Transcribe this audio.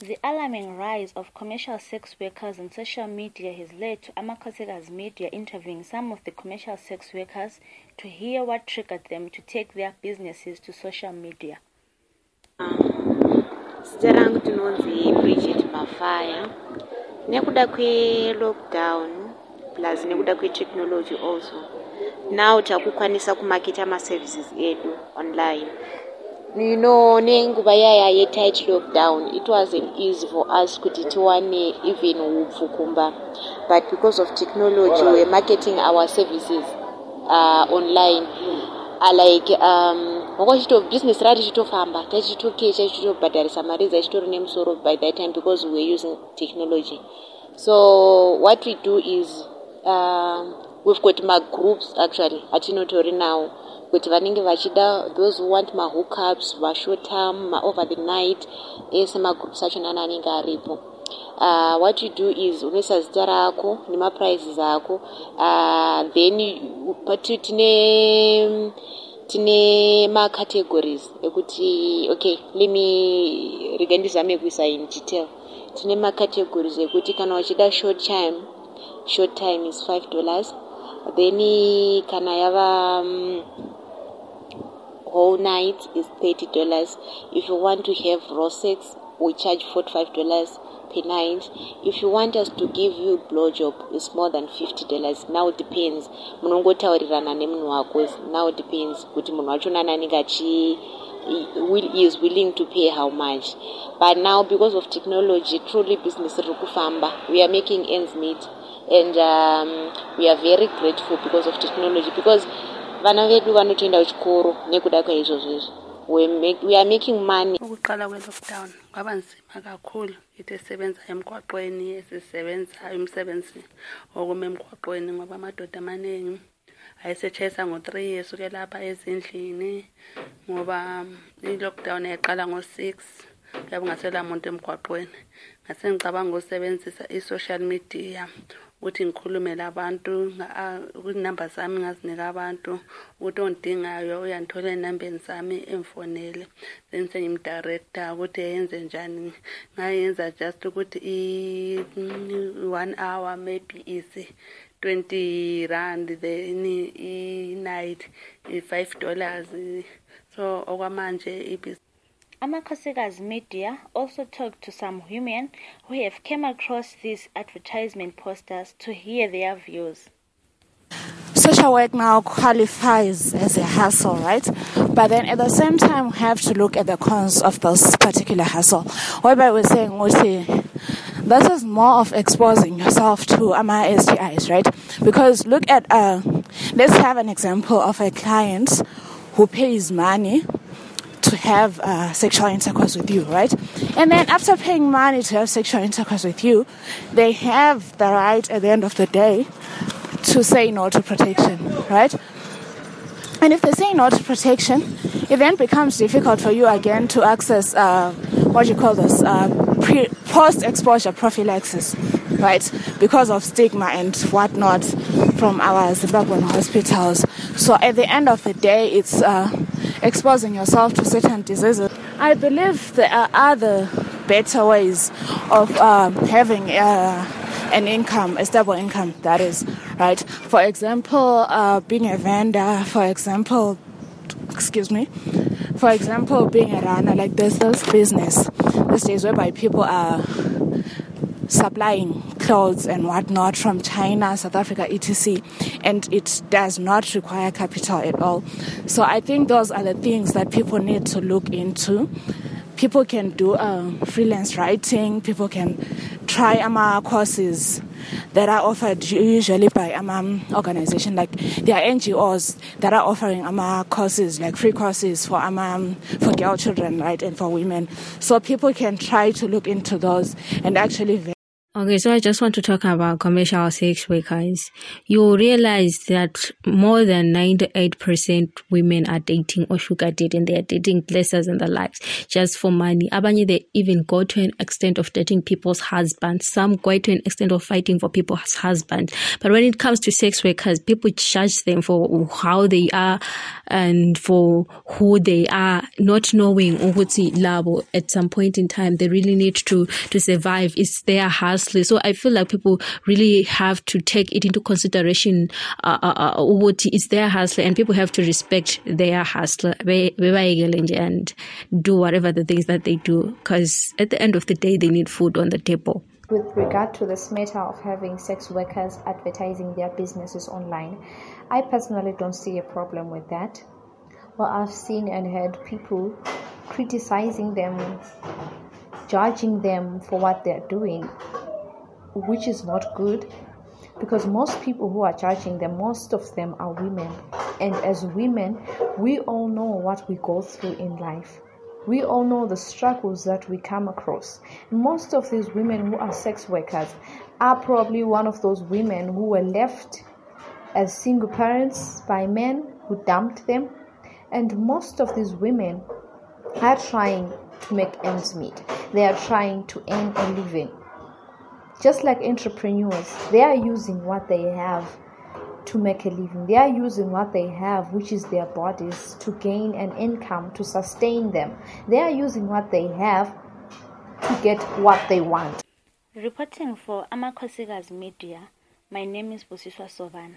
The alarming rise of commercial sex workers on social media has led to Amakhosikazi Media interviewing some of the commercial sex workers to hear what triggered them to take their businesses to social media. zita rangu tinonzi bridget mafaya. Nekuda kwelockdown plus nekuda kwetechnology also. Now takukwanisa kumaketa maservices edu online you know nenguva yaya yetight lockdown it wasn't easy for us kuti tiwane even upfukumba but because of technology we're marketing our services uh, online. Uh, like um, makwa business rati chitofamba tachitokecha chitobhadharisa mari dzachitori nemusoro by that time because we were using technology. So what we do is uh, we've got magroups actually atinotori now kuti vanenge vachida those who want mahookups vashotam maover the night ese magroups achona ana anenge aripo. Uh, what you do is unoisa zita rako nemaprices ako uh, then tine tine macategories ekuti okay lemme rega ndizame kuisa in detail. Tine macategories ekuti kana wachida short time short time is five dollars then kana yava um, whole night is thirty dollars. If you want to have raw sex we charge forty five dollars per night. If you want us to give you blow job is more than fifty dollars. Now it depends. Munongotaurirana nemunhu wako now it depends kuti munhu wachona ananenge achi is willing to pay how much. But now because of technology truly business we are making ends meet and um, we are very grateful because of technology because vana vedu vanotoenda kuchikoro nekuda kwaizvozvo izvo. We are making money. Ukuqala kwe-lockdown kwaba nzima kakhulu. Ithi esisebenza emgwaqweni esisebenzayo umsebenzi okuma emgwaqweni ngoba amadoda amaningi ayesetshayisa ngo-three esuke lapha ezindlini ngoba i-lockdown yayiqala ngo-six. Kuyabe ungasela muntu emgwaqweni. Ngase ngicabanga ukusebenzisa i-social media ukuthi ngikhulume labantu inamba zami ngazinika abantu ukuthi ongidingayo uyandithola enambeni zami emfonele. Then sengimdirector ukuthi yenze njani. Ngayenza just ukuthi i-one hour maybe is 20 rand then i-night i-five dollars. So okwamanje ibhizinisi Amakhosikazi Media also talked to some women who have come across these advertisement posters to hear their views. Social work now qualifies as a hustle, right? But then at the same time, we have to look at the cons of this particular hustle. Whereby we're saying, we say this is more of exposing yourself to AMA STIs, right? Because look at, uh, let's have an example of a client who pays money to have uh, sexual intercourse with you, right? And then after paying money to have sexual intercourse with you, they have the right at the end of the day to say no to protection, right? And if they say no to protection, it then becomes difficult for you again to access uh, what you call this uh, pre- post exposure prophylaxis, right? Because of stigma and whatnot from our Zimbabwean hospitals. So at the end of the day, it's uh, exposing yourself to certain diseases. I believe there are other better ways of um, having uh, an income, a stable income, that is, right? For example, uh, being a vendor, for example, excuse me, for example, being a runner, like there's this business these days whereby people are supplying clothes and whatnot from China, South Africa, etc. And it does not require capital at all. So I think those are the things that people need to look into. People can do uh, freelance writing, people can try AMA courses that are offered usually by AMA organization like there are NGOs that are offering AMA courses like free courses for AMA for girl children right and for women so people can try to look into those and actually Okay, so I just want to talk about commercial sex workers. You realize that more than 98% women are dating or sugar dating. They are dating blessers in their lives just for money. Abanye, they even go to an extent of dating people's husbands. Some go to an extent of fighting for people's husbands. But when it comes to sex workers, people judge them for how they are and for who they are, not knowing labo at some point in time they really need to to survive. It's their hustle. So I feel like people really have to take it into consideration. Uh, uh, uh, what is their hustle, and people have to respect their hustle and do whatever the things that they do. Because at the end of the day, they need food on the table. With regard to this matter of having sex workers advertising their businesses online, I personally don't see a problem with that. Well, I've seen and heard people criticizing them, judging them for what they're doing which is not good because most people who are charging them, most of them are women. And as women, we all know what we go through in life. We all know the struggles that we come across. Most of these women who are sex workers are probably one of those women who were left as single parents by men who dumped them. And most of these women are trying to make ends meet. They are trying to earn a living just like entrepreneurs, they are using what they have to make a living. They are using what they have, which is their bodies, to gain an income, to sustain them. They are using what they have to get what they want. Reporting for Amakhosikazi Media, my name is Bosiswa Sovan.